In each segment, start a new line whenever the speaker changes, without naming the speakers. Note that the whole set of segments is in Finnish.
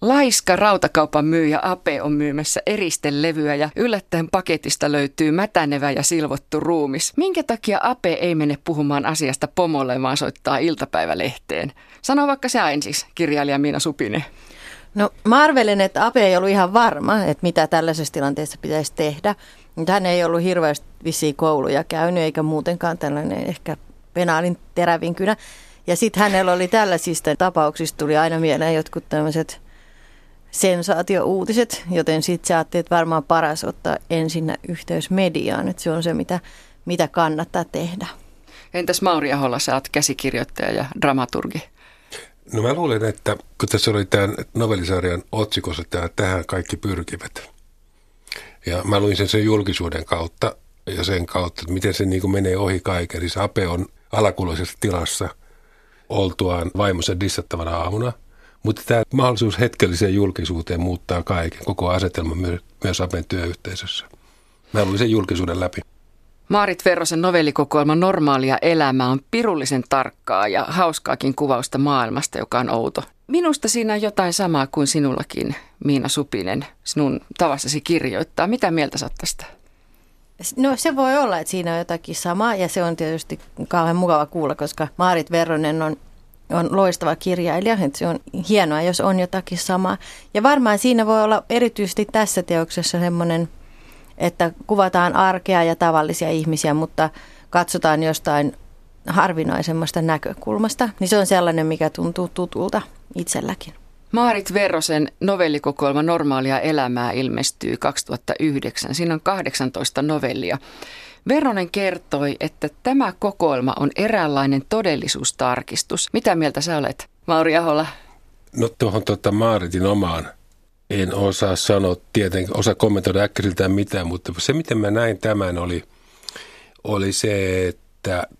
Laiska rautakaupan myyjä Ape on myymässä eristelevyä ja yllättäen paketista löytyy mätänevä ja silvottu ruumis. Minkä takia Ape ei mene puhumaan asiasta pomolle, vaan soittaa iltapäivälehteen? Sano vaikka se ensiksi, kirjailija Miina Supinen.
No mä arvelin, että Ape ei ollut ihan varma, että mitä tällaisessa tilanteessa pitäisi tehdä. Mutta hän ei ollut hirveästi vissiin kouluja käynyt, eikä muutenkaan tällainen ehkä penaalin terävin kynä. Ja sitten hänellä oli tällaisista tapauksista tuli aina mieleen jotkut tämmöiset sensaatiouutiset, joten sitten se ajatteli, että varmaan paras ottaa ensin yhteys mediaan, että se on se, mitä, mitä kannattaa tehdä.
Entäs Mauri Aholla, sä oot käsikirjoittaja ja dramaturgi.
No mä luulen, että kun tässä oli tämän novellisarjan otsikossa tämä Tähän kaikki pyrkivät. Ja mä luin sen sen julkisuuden kautta ja sen kautta, että miten se niin kuin menee ohi kaiken. Siis Ape on alakuloisessa tilassa oltuaan vaimonsa dissattavana aamuna. Mutta tämä mahdollisuus hetkelliseen julkisuuteen muuttaa kaiken, koko asetelma myös Apen työyhteisössä. Mä luin sen julkisuuden läpi.
Maarit Verrosen novellikokoelma Normaalia elämää on pirullisen tarkkaa ja hauskaakin kuvausta maailmasta, joka on outo. Minusta siinä on jotain samaa kuin sinullakin, Miina Supinen, sinun tavassasi kirjoittaa. Mitä mieltä saat tästä?
No se voi olla, että siinä on jotakin samaa ja se on tietysti kauhean mukava kuulla, koska Maarit Verronen on, on loistava kirjailija. Että se on hienoa, jos on jotakin samaa. Ja varmaan siinä voi olla erityisesti tässä teoksessa semmoinen – että kuvataan arkea ja tavallisia ihmisiä, mutta katsotaan jostain harvinaisemmasta näkökulmasta, niin se on sellainen, mikä tuntuu tutulta itselläkin.
Maarit Verrosen novellikokoelma Normaalia elämää ilmestyy 2009. Siinä on 18 novellia. Veronen kertoi, että tämä kokoelma on eräänlainen todellisuustarkistus. Mitä mieltä sä olet, Mauri Ahola?
No tuohon tuota Maaritin omaan en osaa sanoa tietenkin, osaa kommentoida äkkisiltään mitään, mutta se miten mä näin tämän oli, oli se, että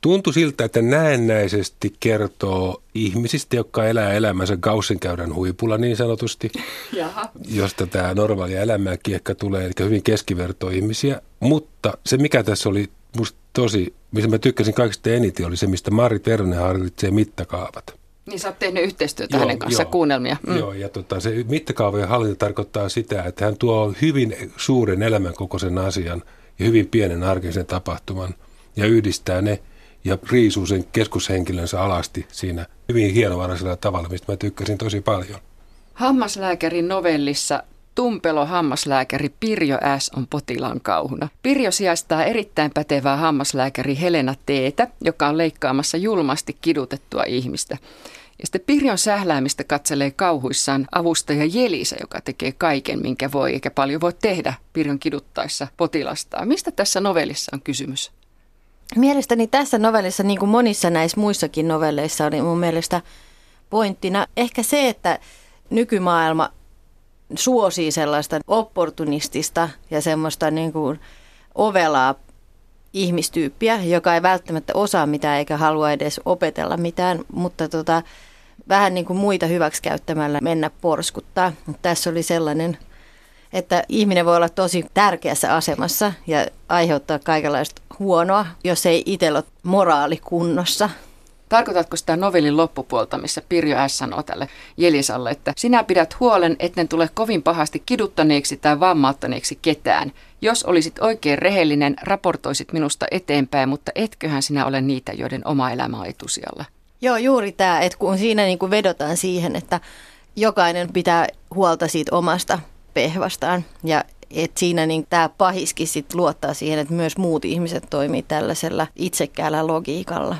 tuntui siltä, että näennäisesti kertoo ihmisistä, jotka elää elämänsä Gaussin huipulla niin sanotusti, Jaha. josta tämä normaalia elämääkin ehkä tulee, eli hyvin keskiverto ihmisiä. Mutta se, mikä tässä oli musta tosi, missä mä tykkäsin kaikista eniten, oli se, mistä Marit Vernen harjoitsee mittakaavat.
Niin sä oot tehnyt yhteistyötä joo, hänen kanssa,
joo,
kuunnelmia.
Mm. Joo, ja tota, se mittakaavojen hallinta tarkoittaa sitä, että hän tuo hyvin suuren elämänkokoisen asian ja hyvin pienen arkisen tapahtuman ja yhdistää ne ja riisuu sen keskushenkilönsä alasti siinä hyvin hienovaraisella tavalla, mistä mä tykkäsin tosi paljon.
Hammaslääkärin novellissa Tumpelo hammaslääkäri Pirjo S. on potilaan kauhuna. Pirjo sijaistaa erittäin pätevää hammaslääkäri Helena Teetä, joka on leikkaamassa julmasti kidutettua ihmistä. Ja sitten Pirjon sähläämistä katselee kauhuissaan avustaja Jelisa, joka tekee kaiken, minkä voi, eikä paljon voi tehdä Pirjon kiduttaessa potilastaan. Mistä tässä novellissa on kysymys?
Mielestäni tässä novellissa, niin kuin monissa näissä muissakin novelleissa, oli mun mielestä pointtina ehkä se, että nykymaailma suosii sellaista opportunistista ja semmoista niin kuin ovelaa ihmistyyppiä, joka ei välttämättä osaa mitään eikä halua edes opetella mitään, mutta tota, vähän niin kuin muita hyväksikäyttämällä mennä porskuttaa. Tässä oli sellainen, että ihminen voi olla tosi tärkeässä asemassa ja aiheuttaa kaikenlaista huonoa, jos ei itsellä ole moraali kunnossa.
Tarkoitatko sitä novellin loppupuolta, missä Pirjo S. sanoo tälle Jelisalle, että sinä pidät huolen, etten tule kovin pahasti kiduttaneeksi tai vammauttaneeksi ketään. Jos olisit oikein rehellinen, raportoisit minusta eteenpäin, mutta etköhän sinä ole niitä, joiden oma elämä on etusijalla.
Joo, juuri tämä, että kun siinä niin kuin vedotaan siihen, että jokainen pitää huolta siitä omasta pehvastaan ja et siinä niin tämä pahiskin sit luottaa siihen, että myös muut ihmiset toimii tällaisella itsekkäällä logiikalla.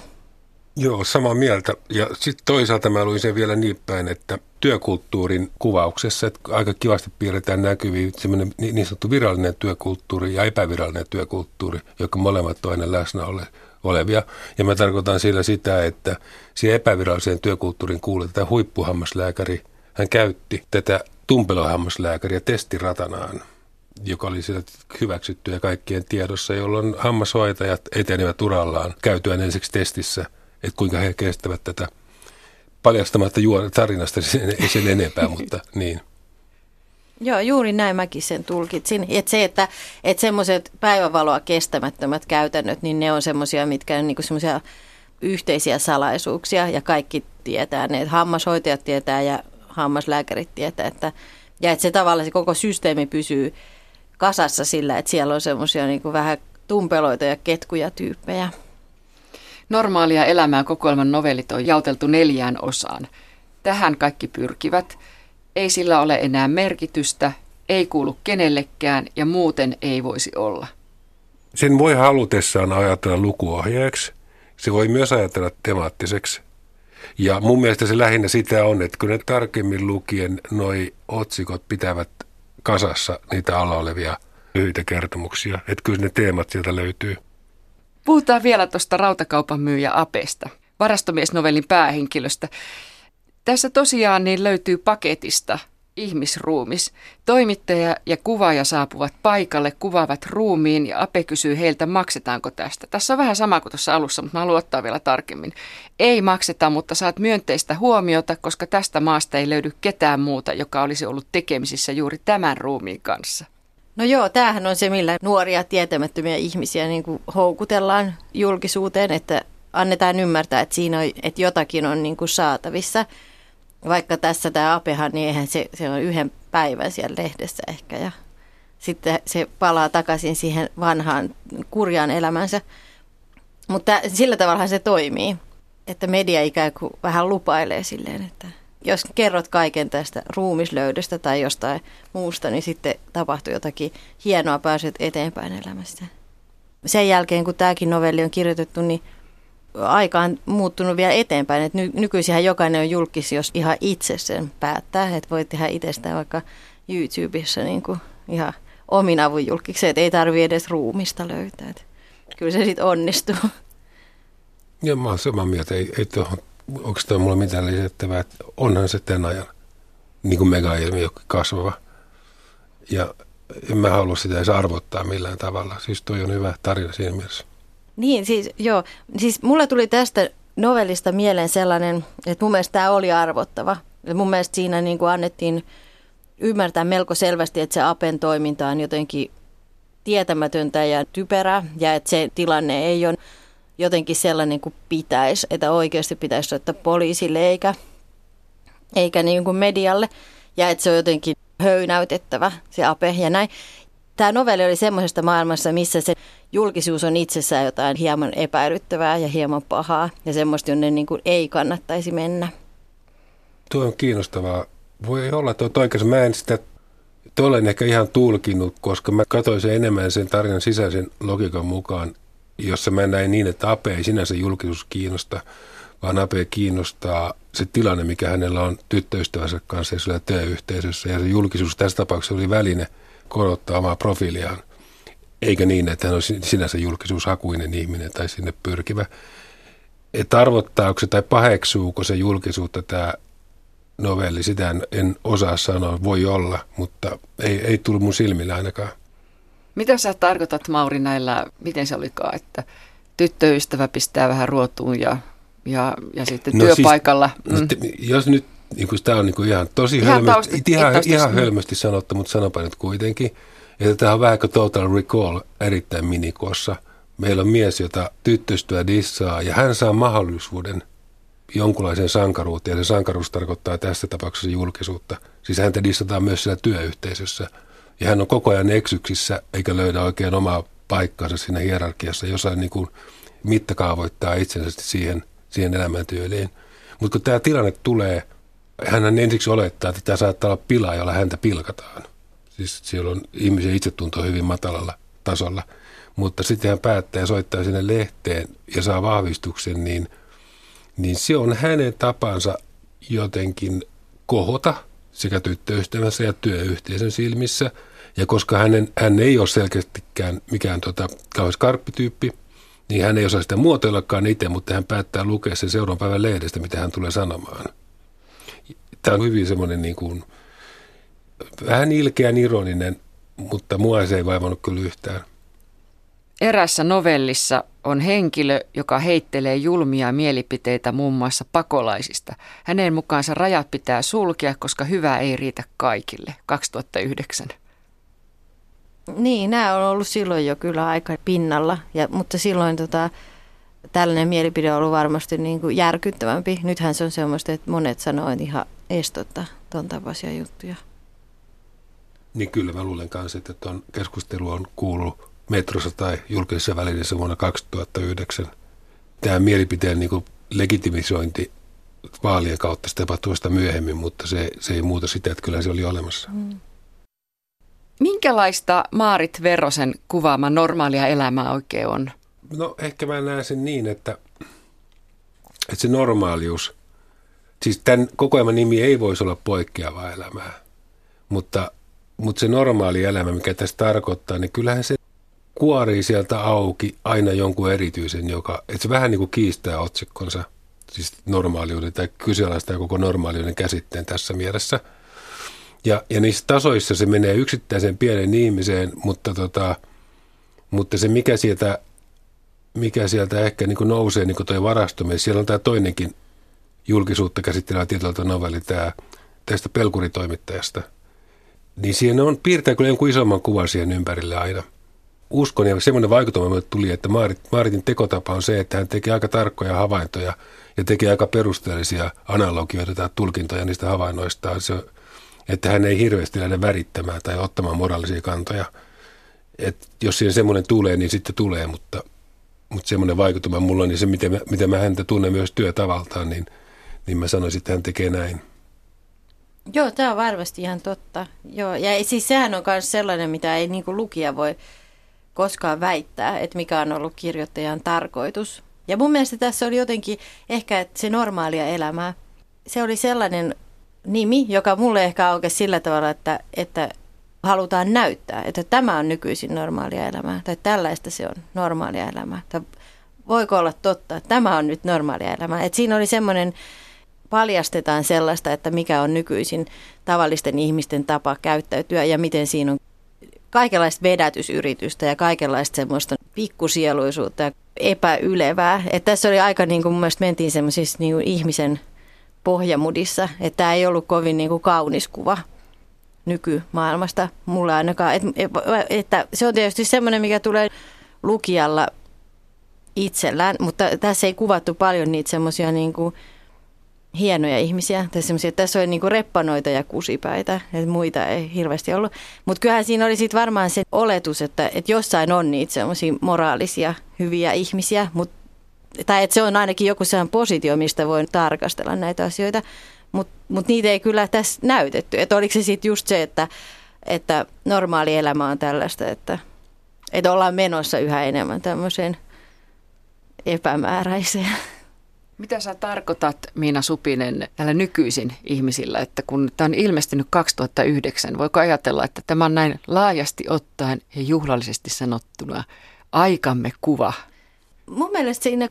Joo, samaa mieltä. Ja sitten toisaalta mä luin sen vielä niin päin, että työkulttuurin kuvauksessa, että aika kivasti piirretään näkyviin semmoinen niin sanottu virallinen työkulttuuri ja epävirallinen työkulttuuri, joka molemmat toinen läsnä ole, olevia. Ja mä tarkoitan sillä sitä, että siihen epäviralliseen työkulttuurin kuuluu tätä huippuhammaslääkäri. Hän käytti tätä tumpelohammaslääkäriä testiratanaan joka oli siellä hyväksytty ja kaikkien tiedossa, jolloin hammashoitajat etenivät urallaan käytyään ensiksi testissä – että kuinka he kestävät tätä paljastamatta juon tarinasta ei sen enempää, mutta niin.
Joo, juuri näin mäkin sen tulkitsin. Että se, että, että semmoiset päivävaloa kestämättömät käytännöt, niin ne on semmoisia, mitkä on niinku semmoisia yhteisiä salaisuuksia ja kaikki tietää ne. Hammashoitajat tietää ja hammaslääkärit tietää, että, ja että se tavallaan se koko systeemi pysyy kasassa sillä, että siellä on semmoisia niin vähän tumpeloita ja ketkuja tyyppejä.
Normaalia elämää kokoelman novellit on jaoteltu neljään osaan. Tähän kaikki pyrkivät. Ei sillä ole enää merkitystä, ei kuulu kenellekään ja muuten ei voisi olla.
Sen voi halutessaan ajatella lukuohjeeksi. Se voi myös ajatella temaattiseksi. Ja mun mielestä se lähinnä sitä on, että kun ne tarkemmin lukien noi otsikot pitävät kasassa niitä alla olevia lyhyitä kertomuksia. Että kyllä ne teemat sieltä löytyy.
Puhutaan vielä tuosta rautakaupan myyjä Apesta, varastomiesnovellin päähenkilöstä. Tässä tosiaan niin löytyy paketista ihmisruumis. Toimittaja ja kuvaaja saapuvat paikalle, kuvaavat ruumiin ja Ape kysyy heiltä, maksetaanko tästä. Tässä on vähän sama kuin tuossa alussa, mutta mä haluan ottaa vielä tarkemmin. Ei makseta, mutta saat myönteistä huomiota, koska tästä maasta ei löydy ketään muuta, joka olisi ollut tekemisissä juuri tämän ruumiin kanssa.
No joo, tämähän on se, millä nuoria tietämättömiä ihmisiä niin kuin houkutellaan julkisuuteen, että annetaan ymmärtää, että siinä on, että jotakin on niin kuin saatavissa. Vaikka tässä tämä Apehan, niin eihän se, se on yhden päivän siellä lehdessä ehkä ja sitten se palaa takaisin siihen vanhaan kurjaan elämänsä. Mutta sillä tavalla se toimii, että media ikään kuin vähän lupailee silleen, että jos kerrot kaiken tästä ruumislöydöstä tai jostain muusta, niin sitten tapahtuu jotakin hienoa, pääset eteenpäin elämästä. Sen jälkeen, kun tämäkin novelli on kirjoitettu, niin aika on muuttunut vielä eteenpäin. Et ny- jokainen on julkis, jos ihan itse sen päättää. Että voi tehdä itsestään vaikka YouTubessa niin kuin ihan omin avun julkiksi, että ei tarvitse edes ruumista löytää. Et kyllä se sitten onnistuu.
Ja mä oon samaa mieltä. Ei, ei tuohon onko tämä mulla mitään lisättävää, että onhan se tämän ajan niin kuin mega-ilmiö kasvava. Ja en mä halua sitä edes arvottaa millään tavalla. Siis toi on hyvä tarina siinä mielessä.
Niin, siis joo. Siis mulle tuli tästä novellista mieleen sellainen, että mun mielestä tämä oli arvottava. Ja mun mielestä siinä niin kuin annettiin ymmärtää melko selvästi, että se Apen toiminta on jotenkin tietämätöntä ja typerä ja että se tilanne ei ole jotenkin sellainen kuin pitäisi, että oikeasti pitäisi soittaa poliisille eikä, eikä niin kuin medialle. Ja että se on jotenkin höynäytettävä se ape ja näin. Tämä novelli oli semmoisesta maailmassa, missä se julkisuus on itsessään jotain hieman epäilyttävää ja hieman pahaa ja semmoista, jonne niin kuin ei kannattaisi mennä.
Tuo on kiinnostavaa. Voi olla, että oikeassa. Mä en sitä olen ehkä ihan tulkinut, koska mä katsoin sen enemmän sen tarinan sisäisen logiikan mukaan, jossa mä näin niin, että Ape ei sinänsä julkisuus kiinnosta, vaan Ape kiinnostaa se tilanne, mikä hänellä on tyttöystävänsä kanssa ja siellä työyhteisössä. Ja se julkisuus tässä tapauksessa oli väline korottaa omaa profiiliaan, eikä niin, että hän on sinänsä julkisuushakuinen ihminen tai sinne pyrkivä. Että arvottaako se tai paheksuuko se julkisuutta tämä novelli, sitä en, en osaa sanoa, voi olla, mutta ei, ei tullut mun silmillä ainakaan.
Mitä sä tarkoitat Mauri näillä, miten se olikaan, että tyttöystävä pistää vähän ruotuun ja, ja, ja sitten no siis työpaikalla?
Siis, mm. Jos nyt, niin kuin tämä on niin kuin ihan tosi ihan, hölmösti, taustat, ihan, ihan hölmösti sanottu, mutta sanopa nyt kuitenkin, että tämä on vähän kuin Total Recall erittäin minikossa. Meillä on mies, jota tyttöystävä dissaa ja hän saa mahdollisuuden jonkunlaiseen sankaruuteen ja se sankaruus tarkoittaa tässä tapauksessa julkisuutta. Siis häntä dissataan myös siellä työyhteisössä – ja hän on koko ajan eksyksissä eikä löydä oikein omaa paikkaansa siinä hierarkiassa, jossa niin kuin mittakaavoittaa itsensä siihen, siihen elämäntyyliin. Mutta kun tämä tilanne tulee, hän ensiksi olettaa, että tämä saattaa olla pila, jolla häntä pilkataan. Siis siellä on ihmisen itsetunto hyvin matalalla tasolla. Mutta sitten hän päättää ja soittaa sinne lehteen ja saa vahvistuksen, niin, niin se on hänen tapansa jotenkin kohota sekä tyttöystävänsä ja työyhteisön silmissä – ja koska hänen, hän ei ole selkeästikään mikään tota, kauhean skarppityyppi, niin hän ei osaa sitä muotoillakaan itse, mutta hän päättää lukea sen seuraavan päivän lehdestä, mitä hän tulee sanomaan. Tämä on hyvin semmoinen niin kuin, vähän ilkeän ironinen, mutta mua se ei vaivannut kyllä yhtään.
Erässä novellissa on henkilö, joka heittelee julmia mielipiteitä muun muassa pakolaisista. Hänen mukaansa rajat pitää sulkea, koska hyvä ei riitä kaikille. 2009.
Niin, nämä on ollut silloin jo kyllä aika pinnalla, ja, mutta silloin tota, tällainen mielipide on ollut varmasti niin kuin järkyttävämpi. Nythän se on semmoista, että monet sanoo, että ihan estotta ton tapaisia juttuja.
Niin kyllä mä luulen kanssa, että tuon keskustelu on kuullut metrossa tai julkisessa välineessä vuonna 2009. Tämä mielipiteen niin legitimisointi vaalien kautta sitä tapahtuu vasta myöhemmin, mutta se, se ei muuta sitä, että kyllä se oli olemassa. Mm.
Minkälaista Maarit Verosen kuvaama normaalia elämää oikein on?
No ehkä mä näen sen niin, että, että se normaalius, siis tämän kokoelman nimi ei voisi olla poikkeavaa elämää, mutta, mutta se normaali elämä, mikä tässä tarkoittaa, niin kyllähän se kuorii sieltä auki aina jonkun erityisen, joka, että se vähän niin kuin kiistää otsikkonsa, siis normaaliuden tai kyseenalaistaa koko normaaliuden käsitteen tässä mielessä. Ja, ja niissä tasoissa se menee yksittäisen pienen ihmiseen, mutta, tota, mutta se mikä sieltä, mikä sieltä ehkä niin kuin nousee niin kuin toi varastomies, siellä on tämä toinenkin julkisuutta käsittelevä tietolta novelli, tämä tästä pelkuritoimittajasta. Niin siinä on piirtää kyllä jonkun isomman kuvan siihen ympärille aina – uskon ja semmoinen vaikutelma tuli, että Maarit, Maaritin tekotapa on se, että hän tekee aika tarkkoja havaintoja ja tekee aika perusteellisia analogioita tai tulkintoja niistä havainnoistaan. Se, että hän ei hirveästi lähde värittämään tai ottamaan moraalisia kantoja. Et jos siihen semmoinen tulee, niin sitten tulee, mutta, mutta semmoinen vaikutelma mulla on, niin se miten mä, miten mä häntä tunnen myös työtavaltaan, niin, niin mä sanoisin, että hän tekee näin.
Joo, tämä on varmasti ihan totta. Joo, ja siis sehän on myös sellainen, mitä ei niin lukija voi koskaan väittää, että mikä on ollut kirjoittajan tarkoitus. Ja mun mielestä tässä oli jotenkin ehkä että se normaalia elämää. Se oli sellainen nimi, joka mulle ehkä aukesi sillä tavalla, että, että halutaan näyttää, että tämä on nykyisin normaalia elämää, tai tällaista se on normaalia elämää. Tai voiko olla totta, että tämä on nyt normaalia elämää. Että siinä oli semmoinen, paljastetaan sellaista, että mikä on nykyisin tavallisten ihmisten tapa käyttäytyä ja miten siinä on kaikenlaista vedätysyritystä ja kaikenlaista semmoista pikkusieluisuutta ja epäylevää. Että tässä oli aika, niin kuin mun mielestä mentiin semmoisissa niin ihmisen pohjamudissa, että tämä ei ollut kovin niin kuin kaunis kuva nykymaailmasta mulla ainakaan. Et, että se on tietysti semmoinen, mikä tulee lukijalla itsellään, mutta tässä ei kuvattu paljon niitä semmoisia niin kuin hienoja ihmisiä. Tai tässä oli niinku reppanoita ja kusipäitä, että muita ei hirveästi ollut. Mutta kyllähän siinä oli sit varmaan se oletus, että, että jossain on niitä semmoisia moraalisia, hyviä ihmisiä, mut, tai että se on ainakin joku sellainen positio, mistä voi tarkastella näitä asioita. Mutta mut niitä ei kyllä tässä näytetty. Että oliko se sitten just se, että, että normaali elämä on tällaista, että, että ollaan menossa yhä enemmän tämmöiseen epämääräiseen.
Mitä sä tarkoitat, Miina Supinen, tällä nykyisin ihmisillä, että kun tämä on ilmestynyt 2009, voiko ajatella, että tämä on näin laajasti ottaen ja juhlallisesti sanottuna aikamme kuva?
Mun mielestä siinä,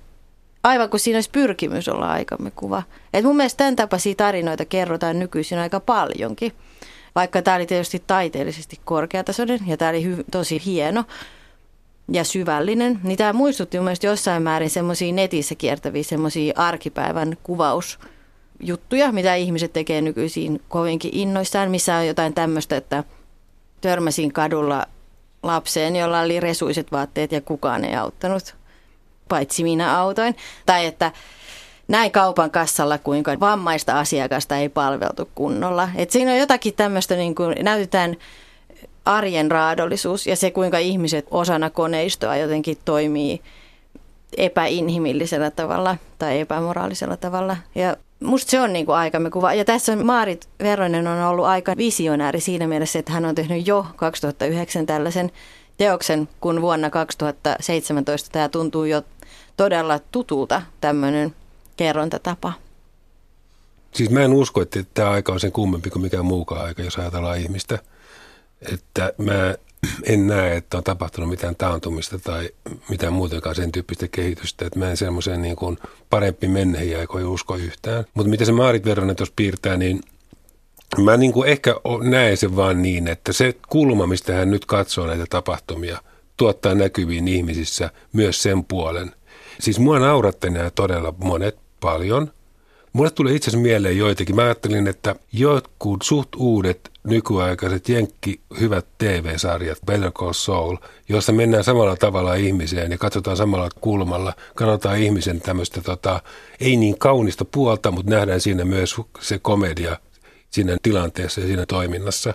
aivan kuin siinä olisi pyrkimys olla aikamme kuva. Et mun mielestä tämän tapaisia tarinoita kerrotaan nykyisin aika paljonkin. Vaikka tämä oli tietysti taiteellisesti korkeatasoinen ja tämä oli hy- tosi hieno, ja syvällinen, niin tämä muistutti mun jossain määrin semmoisia netissä kiertäviä semmoisia arkipäivän kuvausjuttuja, mitä ihmiset tekee nykyisin kovinkin innoissaan, missä on jotain tämmöistä, että törmäsin kadulla lapseen, jolla oli resuiset vaatteet ja kukaan ei auttanut, paitsi minä autoin. Tai että näin kaupan kassalla, kuinka vammaista asiakasta ei palveltu kunnolla. Et siinä on jotakin tämmöistä, niin kuin, näytetään arjen raadollisuus ja se, kuinka ihmiset osana koneistoa jotenkin toimii epäinhimillisellä tavalla tai epämoraalisella tavalla. Ja musta se on niin kuin aikamme kuva. Ja tässä Maarit Veronen on ollut aika visionääri siinä mielessä, että hän on tehnyt jo 2009 tällaisen teoksen, kun vuonna 2017 tämä tuntuu jo todella tutulta tämmöinen kerrontatapa.
Siis mä en usko, että tämä aika on sen kummempi kuin mikään muukaan aika, jos ajatellaan ihmistä – että mä en näe, että on tapahtunut mitään taantumista tai mitään muutenkaan sen tyyppistä kehitystä, että mä en semmoiseen niin kuin parempi menneihin aikoihin usko yhtään. Mutta mitä se Maarit Veronen tuossa piirtää, niin mä niin kuin ehkä näen sen vaan niin, että se kulma, mistä hän nyt katsoo näitä tapahtumia, tuottaa näkyviin ihmisissä myös sen puolen. Siis mua nauratte nämä todella monet paljon, Mulle tuli itse asiassa mieleen joitakin. Mä ajattelin, että jotkut suht uudet nykyaikaiset jenkki hyvät TV-sarjat, Better Call Saul, joissa mennään samalla tavalla ihmiseen ja katsotaan samalla kulmalla, katsotaan ihmisen tämmöistä tota, ei niin kaunista puolta, mutta nähdään siinä myös se komedia siinä tilanteessa ja siinä toiminnassa.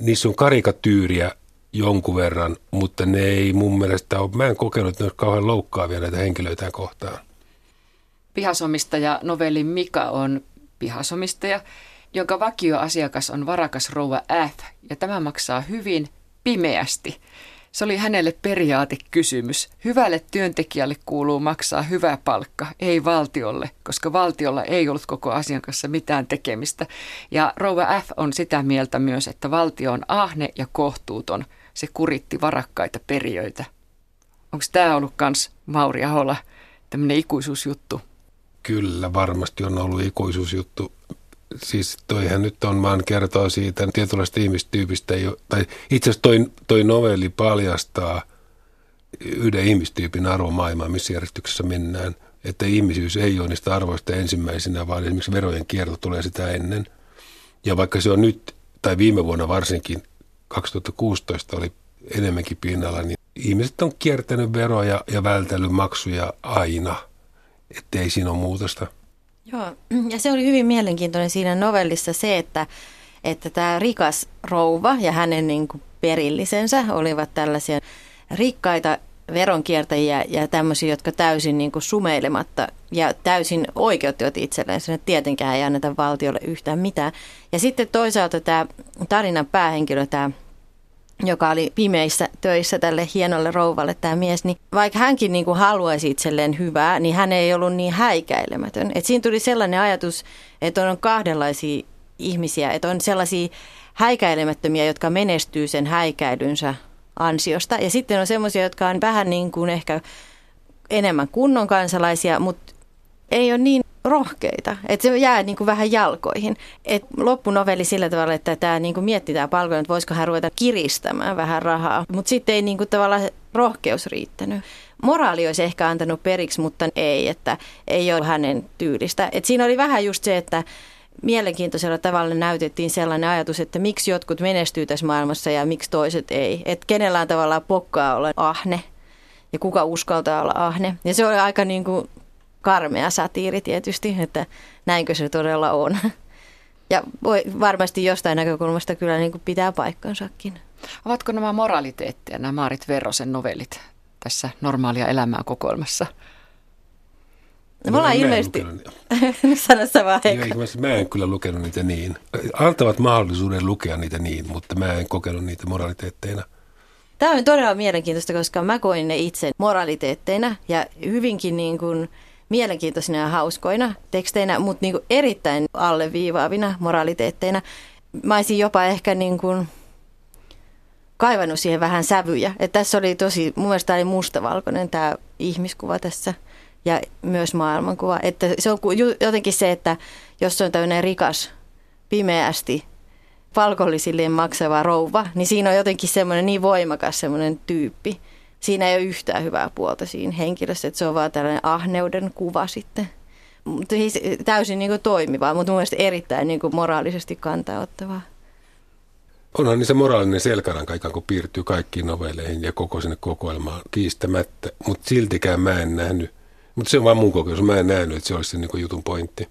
Niissä on karikatyyriä jonkun verran, mutta ne ei mun mielestä ole, mä en kokenut, että ne kauhean loukkaavia näitä henkilöitä kohtaan.
Pihasomistaja novellin Mika on pihasomistaja, jonka vakioasiakas on varakas rouva F, ja tämä maksaa hyvin pimeästi. Se oli hänelle periaatekysymys. Hyvälle työntekijälle kuuluu maksaa hyvä palkka, ei valtiolle, koska valtiolla ei ollut koko asian kanssa mitään tekemistä. Ja rouva F on sitä mieltä myös, että valtio on ahne ja kohtuuton. Se kuritti varakkaita perijöitä. Onko tämä ollut kans Mauri Ahola tämmöinen ikuisuusjuttu?
Kyllä, varmasti on ollut ikuisuusjuttu siis toihan nyt on vaan kertoo siitä tietynlaista ihmistyypistä, tai itse asiassa toi, toi novelli paljastaa yhden ihmistyypin arvomaailmaa, missä järjestyksessä mennään. Että ihmisyys ei ole niistä arvoista ensimmäisenä, vaan esimerkiksi verojen kierto tulee sitä ennen. Ja vaikka se on nyt, tai viime vuonna varsinkin, 2016 oli enemmänkin pinnalla, niin ihmiset on kiertänyt veroja ja vältellyt maksuja aina, ettei siinä ole muutosta.
Joo, ja se oli hyvin mielenkiintoinen siinä novellissa se, että, että tämä rikas rouva ja hänen niin kuin perillisensä olivat tällaisia rikkaita veronkiertäjiä ja tämmöisiä, jotka täysin niin kuin sumeilematta ja täysin oikeuttivat itselleen. Sen, että tietenkään ei anneta valtiolle yhtään mitään. Ja sitten toisaalta tämä tarinan päähenkilö, tämä joka oli pimeissä töissä tälle hienolle rouvalle tämä mies, niin vaikka hänkin niin kuin haluaisi itselleen hyvää, niin hän ei ollut niin häikäilemätön. Et siinä tuli sellainen ajatus, että on kahdenlaisia ihmisiä, että on sellaisia häikäilemättömiä, jotka menestyy sen häikäilynsä ansiosta. Ja sitten on semmoisia, jotka on vähän niin kuin ehkä enemmän kunnon kansalaisia, mutta ei ole niin rohkeita, että se jää niin kuin vähän jalkoihin. Et loppunovelli sillä tavalla, että tämä niin kuin miettii tämä palvelu, että voisiko hän ruveta kiristämään vähän rahaa, mutta sitten ei niin kuin tavallaan rohkeus riittänyt. Moraali olisi ehkä antanut periksi, mutta ei, että ei ole hänen tyylistä. Et siinä oli vähän just se, että mielenkiintoisella tavalla näytettiin sellainen ajatus, että miksi jotkut menestyy tässä maailmassa ja miksi toiset ei. Että kenellä on tavallaan pokkaa olla ahne ja kuka uskaltaa olla ahne. Ja se oli aika niin kuin karmea satiiri tietysti, että näinkö se todella on. Ja voi varmasti jostain näkökulmasta kyllä niin kuin pitää paikkansakin.
Ovatko nämä moraliteetteja, nämä Maarit Verrosen novellit tässä normaalia elämää kokoelmassa?
No, me ollaan ilmeisesti... Sano sä vaan
Mä en kyllä lukenut niitä niin. Antavat mahdollisuuden lukea niitä niin, mutta mä en kokenut niitä moraliteetteina.
Tämä on todella mielenkiintoista, koska mä koin ne itse moraliteetteina ja hyvinkin niin kuin mielenkiintoisina ja hauskoina teksteinä, mutta niin kuin erittäin alleviivaavina moraliteetteina. Mä olisin jopa ehkä niin kuin kaivannut siihen vähän sävyjä. Et tässä oli tosi, mun mielestä oli mustavalkoinen tämä ihmiskuva tässä ja myös maailmankuva. Että se on jotenkin se, että jos on tämmöinen rikas, pimeästi, palkollisilleen maksava rouva, niin siinä on jotenkin semmoinen niin voimakas semmoinen tyyppi, siinä ei ole yhtään hyvää puolta siinä henkilössä, että se on vaan tällainen ahneuden kuva sitten. Mutta siis täysin niin kuin toimivaa, mutta mun erittäin niin kuin moraalisesti kantaottavaa.
Onhan niin se moraalinen selkäranka ikään kuin piirtyy kaikkiin novelleihin ja koko sinne kokoelmaan kiistämättä, mutta siltikään mä en nähnyt, mutta se on vaan mun kokemus, mä en nähnyt, että se olisi se niin jutun pointti.